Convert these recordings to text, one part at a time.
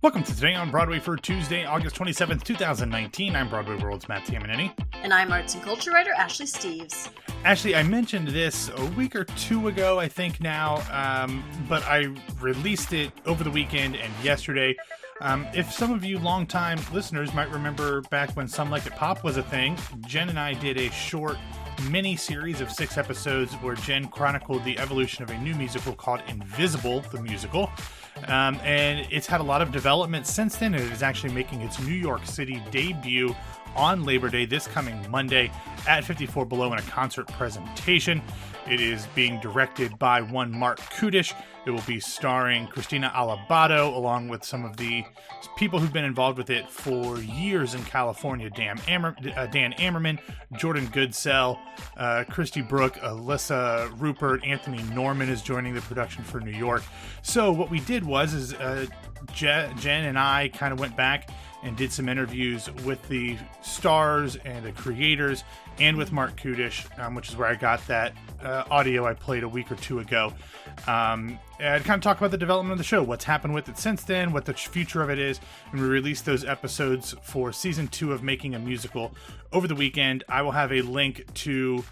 Welcome to Today on Broadway for Tuesday, August 27th, 2019. I'm Broadway World's Matt Tamanini. And I'm arts and culture writer Ashley Steves. Ashley, I mentioned this a week or two ago, I think now, um, but I released it over the weekend and yesterday. Um, if some of you longtime listeners might remember back when Some Like It Pop was a thing, Jen and I did a short mini series of six episodes where Jen chronicled the evolution of a new musical called Invisible, the musical. Um, and it's had a lot of development since then. It is actually making its New York City debut on Labor Day this coming Monday at 54 Below in a concert presentation. It is being directed by one Marc Kudisch. It will be starring Krystina Alabado along with some of the people who've been involved with it for years in California Dan, Ammer, uh, Dan Ammerman, Jordan Goodsell, uh, Christy Brook, Alyssa Rupert, Anthony Norman is joining the production for New York. So, what we did was is uh, Jen and I kind of went back and did some interviews with the stars and the creators and with Marc Kudisch, um, which is where I got that uh, audio I played a week or two ago. Um, and kind of talk about the development of the show, what's happened with it since then, what the future of it is. And we released those episodes for season two of Making a Musical over the weekend. I will have a link to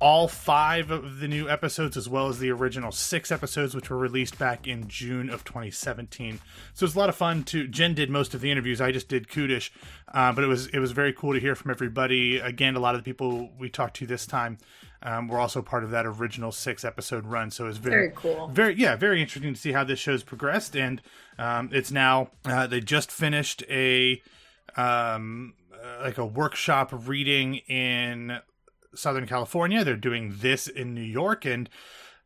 all five of the new episodes, as well as the original six episodes, which were released back in June of 2017. So it's a lot of fun. To Jen did most of the interviews. I just did Kudisch, uh, but it was it was very cool to hear from everybody. Again, a lot of the people we talked to this time um, were also part of that original six episode run. So it was very, Very cool. very yeah, very interesting to see how this show's progressed. And um, it's now uh, they just finished a um, uh, like a workshop reading in Southern California. They're doing this in New York, and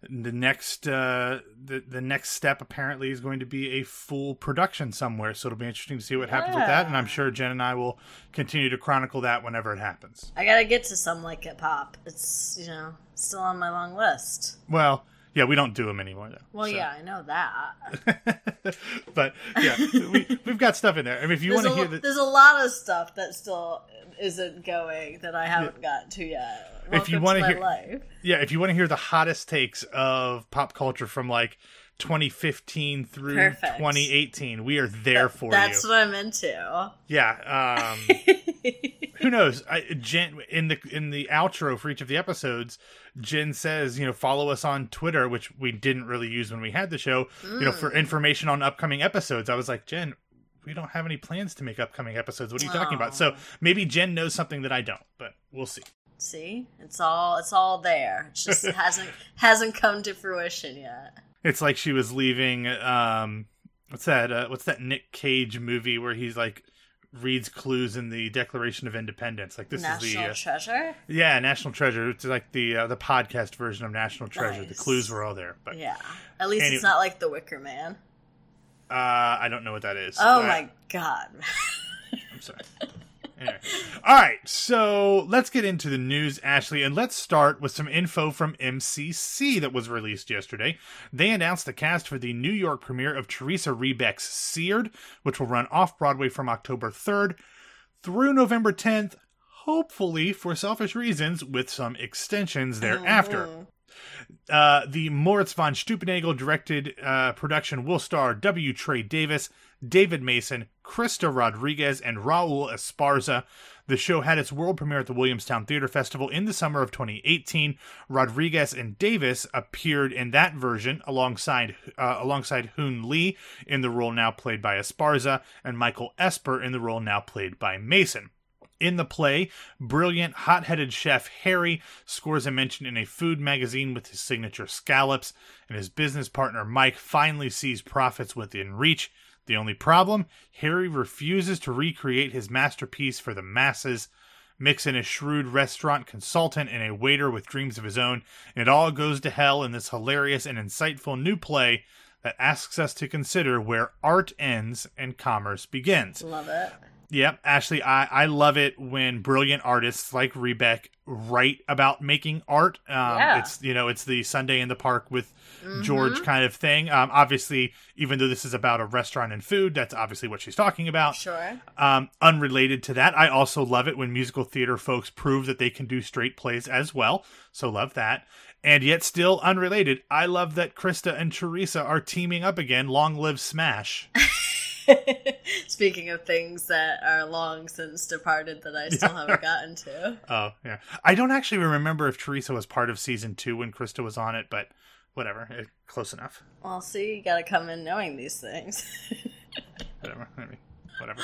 the next uh, the the next step apparently is going to be a full production somewhere. So it'll be interesting to see what happens with that, and I'm sure Jen and I will continue to chronicle that whenever it happens. I gotta get to some like it pop. It's you know still on my long list. Well, yeah, we don't do them anymore though. Well, so. yeah, I know that. but yeah, we, we've got stuff in there. I mean, if you want to hear the, there's a lot of stuff that still isn't going that I haven't got to yet. If you want wanna hear- life. yeah, if you want to hear the hottest takes of pop culture from like 2015 through Perfect. 2018, we are there for That's you. That's what I'm into. Yeah. Um, who knows? I, Jen in the in the outro for each of the episodes, Jen says, you know, follow us on Twitter, which we didn't really use when we had the show. You know, for information on upcoming episodes. I was like, Jen, we don't have any plans to make upcoming episodes. What are you talking about? So maybe Jen knows something that I don't, but we'll see. See, it's all it's all there. It's just hasn't hasn't come to fruition yet. It's like she was leaving. Um, what's that? Uh, what's that Nick Cage movie where he's like reads clues in the Declaration of Independence? Like this National is the uh, treasure. yeah National Treasure. It's like the uh, the podcast version of National Treasure. The clues were all there, but Yeah. At least Anyway. it's not like the Wicker Man. Uh, I don't know what that is. Oh my god. I'm sorry. Anyway. All right, so let's get into the news, Ashley, and let's start with some info from MCC that was released yesterday. They announced the cast for the New York premiere of Teresa Rebeck's Seared, which will run off Broadway from October 3rd through November 10th, hopefully for selfish reasons, with some extensions thereafter. Uh, the Moritz von Stuelpnagel directed uh, production will star W. Tré Davis, David Mason, Krysta Rodriguez, and Raul Esparza. The show had its world premiere at the Williamstown Theater Festival in the summer of 2018. Rodriguez and Davis appeared in that version alongside uh, alongside Hoon Lee in the role now played by Esparza, and Michael Esper in the role now played by Mason. In the play, brilliant, hot headed chef Harry scores a mention in a food magazine with his signature scallops, and his business partner Mike finally sees profits within reach. The only problem? Harry refuses to recreate his masterpiece for the masses. Mix in a shrewd restaurant consultant and a waiter with dreams of his own, and it all goes to hell in this hilarious and insightful new play that asks us to consider where art ends and commerce begins. Love it. Yep, Ashley, I, I love it when brilliant artists like Rebeck write about making art. Um, Yeah. It's you know it's the Sunday in the Park with George kind of thing. Um, obviously, even though this is about a restaurant and food, that's obviously what she's talking about. Sure. Um, unrelated to that, I also love it when musical theater folks prove that they can do straight plays as well. So love that. And yet, still unrelated, I love that Krysta and Teresa are teaming up again. Long live Smash. Speaking of things that are long since departed that I still haven't gotten to. Oh yeah, I don't actually remember if Teresa was part of season two when Krysta was on it, but whatever, eh, close enough. Well, see, you gotta come in knowing these things. Whatever, I mean, whatever.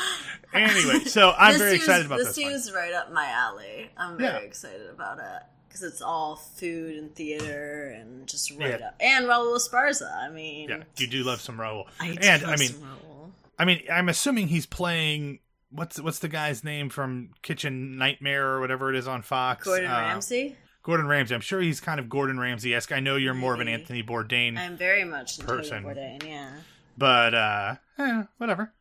Anyway, so I'm very seems- excited about this. this. one. seems right up my alley. I'm very Yeah. excited about it because it's all food and theater and just right Yeah. up. And Raul Esparza. I mean, Yeah, you do love some Raul, I and do I mean, some Raul. I mean, I'm assuming he's playing. What's what's the guy's name from Kitchen Nightmare or whatever it is on Fox? Gordon Uh, Ramsay. Gordon Ramsay. I'm sure he's kind of Gordon Ramsay esque. I know you're more of an Anthony Bourdain, I'm very much person. Bourdain. Yeah, but uh, eh, whatever.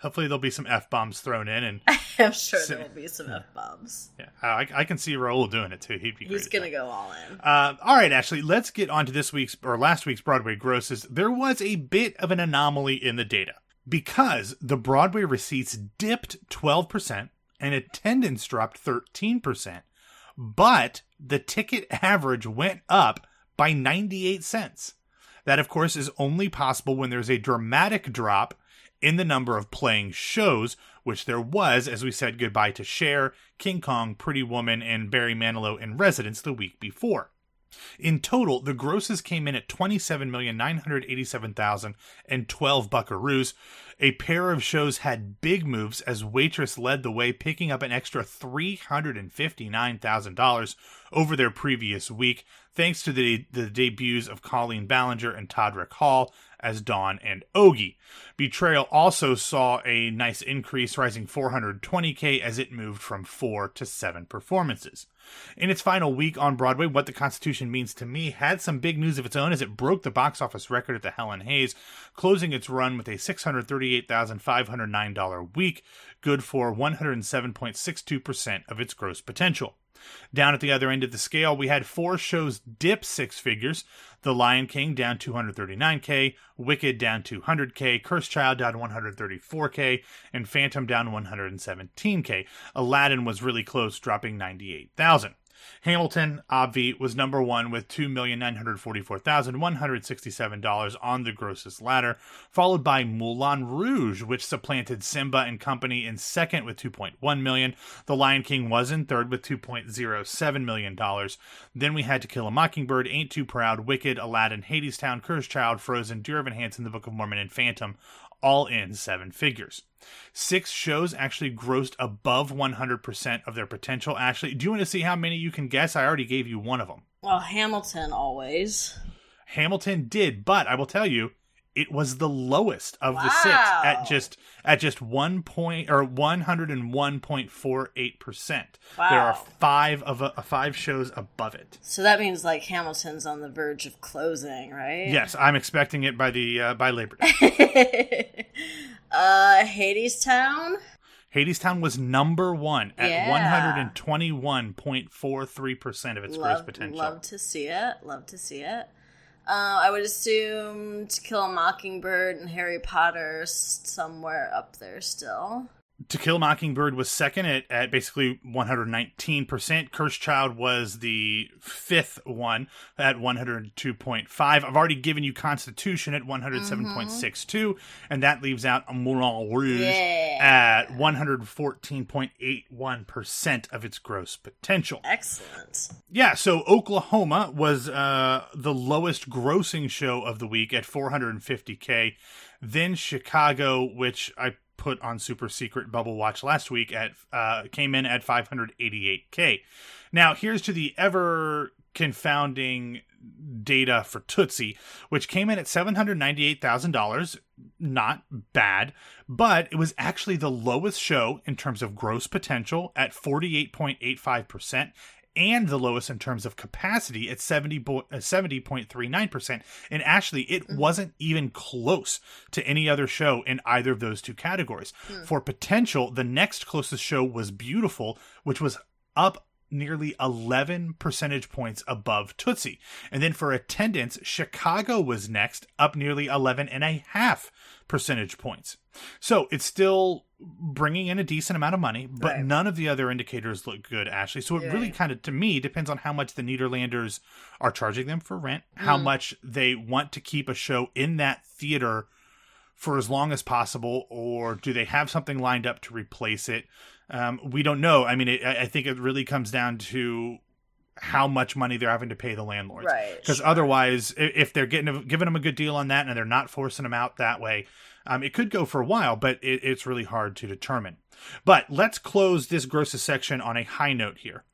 Hopefully there'll be some f bombs thrown in, and I'm sure So- there will be some f bombs. yeah, I, I can see Raul doing it too. He'd be. He's gonna go all in. Uh, all right, Ashley, let's get on to this week's or last week's Broadway grosses. There was a bit of an anomaly in the data because the Broadway receipts dipped 12% and attendance dropped 13%, but the ticket average went up by 98 cents. That, of course, is only possible when there's a dramatic drop in the number of playing shows, which there was as we said goodbye to Cher, King Kong, Pretty Woman, and Barry Manilow in residence the week before. In total, the grosses came in at 27,987,012 buckaroos. A pair of shows had big moves as Waitress led the way, picking up an extra $359,000 over their previous week, thanks to the, the debuts of Colleen Ballinger and Todrick Hall as Dawn and Ogie. Betrayal also saw a nice increase, rising 420k as it moved from four to seven performances. In its final week on Broadway, What the Constitution Means to Me had some big news of its own as it broke the box office record at the Helen Hayes, closing its run with a $638,509 week, good for 107.62% of its gross potential. Down at the other end of the scale, we had four shows dip six figures. The Lion King down 239k, Wicked down 200k, Cursed Child down 134k, and Phantom down 117k. Aladdin was really close, dropping 98,000. Hamilton, Obvi, was number one with $2,944,167 on the grossest ladder, followed by Moulin Rouge, which supplanted Simba and Company in second with 2.1 million. The Lion King was in third with $2.07 million. Then we had To Kill a Mockingbird, Ain't Too Proud, Wicked, Aladdin, Hadestown, Cursed Child, Frozen, Dear Evan Hansen, The Book of Mormon, and Phantom, all in seven figures. Six shows actually grossed above 100% of their potential. Ashley, do you want to see how many you can guess? I already gave you one of them. Well, Hamilton always. Hamilton did, but I will tell you, it was the lowest of the six at just at just one point or 101.48 percent. Wow. There are five of a, five shows above it. So that means like Hamilton's on the verge of closing, right? Yes, I'm expecting it by the uh, by Labor Day. uh, Hades Town. Hadestown was number one at Yeah. 121.43 percent of its gross potential. love to see it. Love to see it. Uh, I would assume To Kill a Mockingbird and Harry Potter somewhere up there still. To Kill Mockingbird was second at, at basically 119%. Cursed Child was the fifth one at 102.5. I've already given you Constitution at 107.62, and that leaves out Moulin Rouge Yeah. at 114.81% of its gross potential. Excellent. Yeah, so Oklahoma was uh, the lowest grossing show of the week at 450k. Then Chicago, which I put on super secret bubble watch last week, at uh, came in at 588k. Now here's to the ever confounding data for Tootsie, which came in at $798,000. Not bad, but it was actually the lowest show in terms of gross potential at 48.85% and the lowest in terms of capacity at 70 bo- uh, 70.39%. And actually, it wasn't even close to any other show in either of those two categories. For potential, the next closest show was Beautiful, which was up nearly 11 percentage points above Tootsie. And then for attendance, Chicago was next, up nearly 11 and a half percentage points. So it's still bringing in a decent amount of money, but Right. none of the other indicators look good, Ashley. So it really kind of, to me, depends on how much the Nederlanders are charging them for rent, how much they want to keep a show in that theater for as long as possible, or do they have something lined up to replace it? Um, we don't know. I mean, it, I think it really comes down to how much money they're having to pay the landlords, Right, Because sure. otherwise, if they're getting a, giving them a good deal on that and they're not forcing them out that way, um, it could go for a while. But it, it's really hard to determine. But let's close this grosses section on a high note here.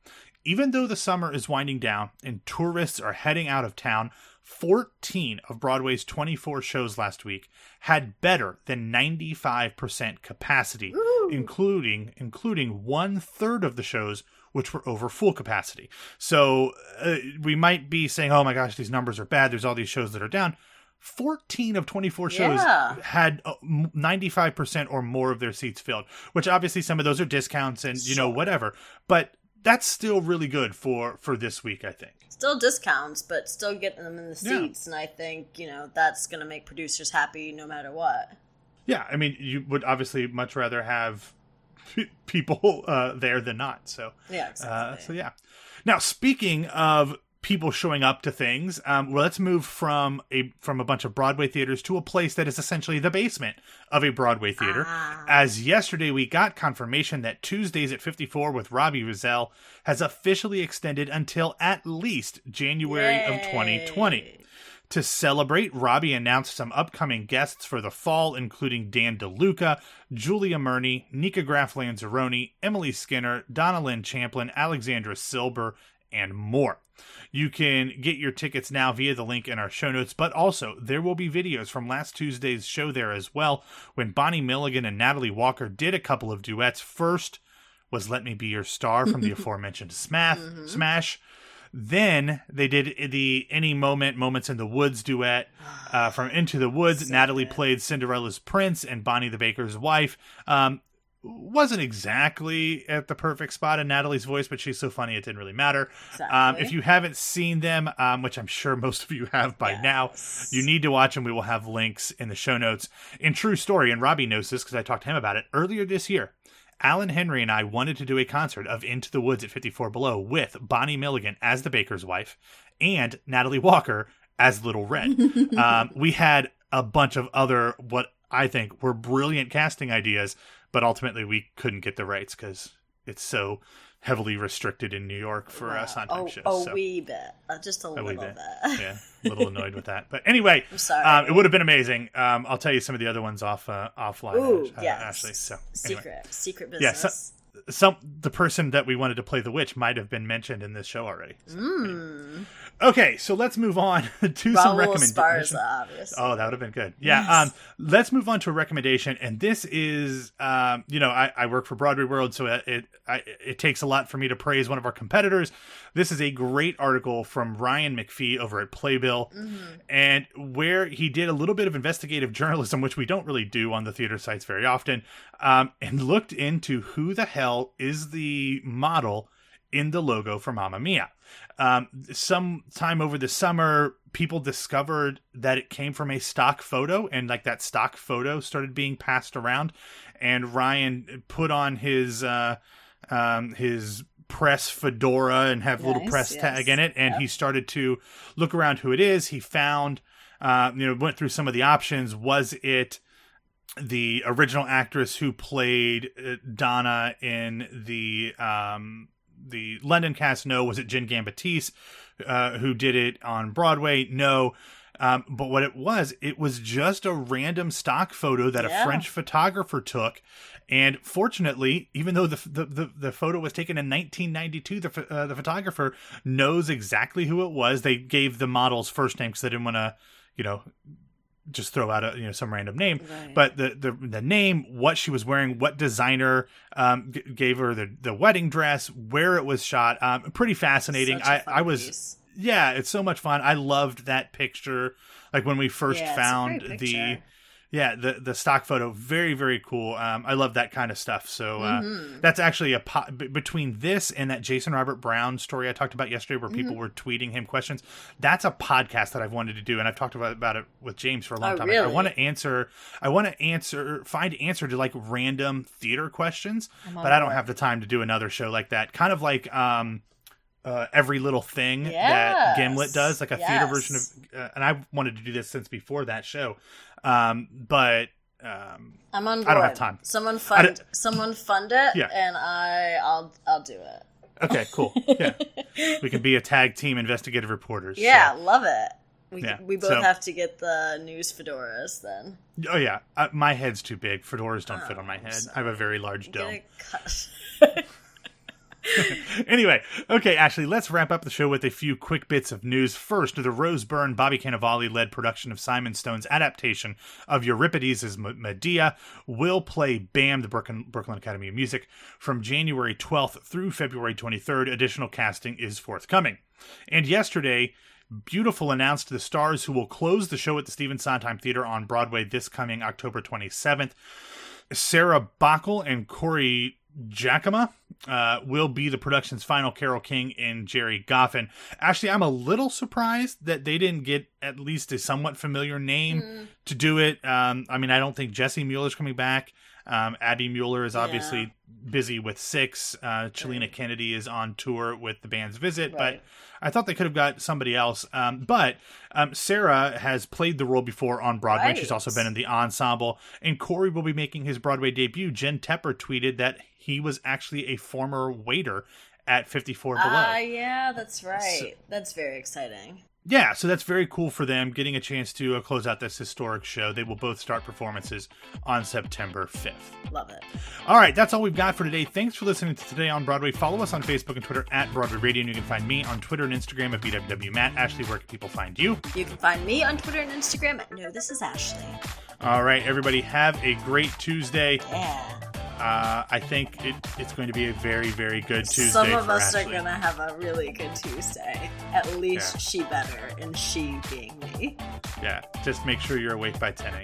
Even though the summer is winding down and tourists are heading out of town, 14 of Broadway's 24 shows last week had better than 95% capacity, including including one third of the shows which were over full capacity. So uh, we might be saying, "Oh my gosh, these numbers are bad. There's all these shows that are down." 14 of 24 shows Yeah. had uh, 95% or more of their seats filled, which obviously some of those are discounts and you know whatever. But that's still really good for for this week, I think. Still discounts, but still getting them in the Yeah. seats, and I think you know that's going to make producers happy no matter what. Yeah, I mean, you would obviously much rather have people uh, there than not. So, Yeah, uh, so yeah. Now, speaking of people showing up to things, um, well, let's move from a from a bunch of Broadway theaters to a place that is essentially the basement of a Broadway theater. Ah. As yesterday we got confirmation that Tuesdays at 54 with Robbie Rozelle has officially extended until at least January of 2020. To celebrate, Robbie announced some upcoming guests for the fall, including Dan DeLuca, Julia Murney, Nikka Graff Lanzarone, Emily Skinner, Donna Lynn Champlin, Alexandra Silber, and more. You can get your tickets now via the link in our show notes, but also there will be videos from last Tuesday's show there as well when Bonnie Milligan and Natalie Walker did a couple of duets. First was Let Me Be Your Star from the aforementioned Smash. Smash. Then they did the Any Moment, Moments in the Woods duet uh, from Into the Woods. Natalie played Cinderella's Prince and Bonnie the Baker's Wife. Um, wasn't exactly at the perfect spot in Natalie's voice, but she's so funny it didn't really matter. Um, if you haven't seen them, um, which I'm sure most of you have by now, you need to watch them. We will have links in the show notes. In true story, and Robbie knows this because I talked to him about it earlier this year. Alan Henry and I wanted to do a concert of Into the Woods at 54 Below with Bonnie Milligan as the baker's wife and Natalie Walker as Little Red. um, we had a bunch of other, what I think were brilliant casting ideas, but ultimately we couldn't get the rights because it's so heavily restricted in New York for uh, Sondheim oh, shows. a so. wee bit, uh, just a, wee little bit. bit. yeah, a little annoyed with that. But anyway, I'm sorry. um, it would have been amazing. Um, I'll tell you some of the other ones off uh, offline, Ooh, uh, yes. Ashley. So anyway. secret, secret Yeah, business. so- some the person that we wanted to play the witch might have been mentioned in this show already. So, Mm. Okay, so let's move on to some Raul recommendations. Esparza, obviously. Oh, that would have been good. Yeah. Yes. Um, let's move on to a recommendation, and this is, um, you know, I, I work for Broadway World, so it it, I, it takes a lot for me to praise one of our competitors. This is a great article from Ryan McPhee over at Playbill, and where he did a little bit of investigative journalism, which we don't really do on the theater sites very often, um, and looked into who the hell is the model in the logo for Mamma Mia. Um, sometime over the summer, people discovered that it came from a stock photo, and like that stock photo started being passed around. And Ryan put on his uh, um, his press fedora and have a little press yes. tag in it, and Yep. he started to look around who it is. He found, uh, you know, went through some of the options. Was it the original actress who played uh, Donna in the um, the London cast? No. Was it Jenn Gambatese uh, who did it on Broadway? No. Um, but what it was, it was just a random stock photo that a French photographer took. And fortunately, even though the, the, the, the photo was taken in 1992, the, uh, the photographer knows exactly who it was. They gave the model's first name because they didn't want to, you know, just throw out a you know some random name Right. but the, the the name what she was wearing what designer um g- gave her the the wedding dress where it was shot um pretty fascinating i i was piece. yeah it's so much fun i loved that picture like when we first Yeah, found the. Yeah the the stock photo very very cool. Um i love that kind of stuff. So uh Mhm. that's actually a po- b- between this and that jason robert brown story i talked about yesterday where Mm-hmm. people were tweeting him questions that's a podcast that i've wanted to do and i've talked about, about it with james for a long Oh, time. Like, i want to answer i want to answer find answer to like random theater questions but i don't have the time to do another show like that. Kind of like um uh, every little thing that Gimlet does, like a theater version of. Uh, and I wanted to do this since before that show, um, but um, I'm on board. I don't have time. Someone fund. Someone fund it, Yeah. and I, I'll, I'll do it. okay, cool, yeah, we can be a tag team investigative reporters. so- Yeah, love it. We, Yeah, we both so- have to get the news fedoras then. Oh yeah, uh, my head's too big. Fedoras don't fit Oh, on my head. so- I have a very large dome. anyway, okay, Ashley, let's wrap up the show with a few quick bits of news. First, the Rose Byrne, Bobby Cannavale led production of Simon Stone's adaptation of Euripides Medea will play BAM, the Brooklyn, Brooklyn Academy of Music, from January 12th through February 23rd. Additional casting is forthcoming. And yesterday, Beautiful announced the stars who will close the show at the Stephen Sondheim Theater on Broadway this coming October 27th. Sarah Bockel and Corey Jacoma uh, will be the production's final Carole King and Gerry Goffin. Actually, I'm a little surprised that they didn't get at least a somewhat familiar name to do it. Um, I mean, I don't think Jessie Mueller's coming back. Um, Abby Mueller is obviously busy with Six. Uh, Chilina Right. Kennedy is on tour with the band's Visit, Right. but I thought they could have got somebody else. Um, but um, Sarah has played the role before on Broadway. Right. She's also been in the ensemble. And Corey will be making his Broadway debut. Jen Tepper tweeted that he was actually a former waiter at 54 Below. Ah, yeah, that's right. that's very exciting. Yeah, so that's very cool for them getting a chance to uh, close out this historic show. They will both start performances on September 5th. Love it. All right, that's all we've got for today. Thanks for listening to Today on Broadway. Follow us on Facebook and Twitter at Broadway Radio, and you can find me on Twitter and Instagram at BWW Matt. Ashley, where can people find you? You can find me on Twitter and Instagram at No This Is Ashley. All right, everybody, have a great Tuesday. Yeah. Uh, I think it, it's going to be a very, very good Tuesday. Some of us Ashley. are gonna have a really good Tuesday. At least Yeah. she better, and she being me. Yeah, just make sure you're awake by 10 a.m.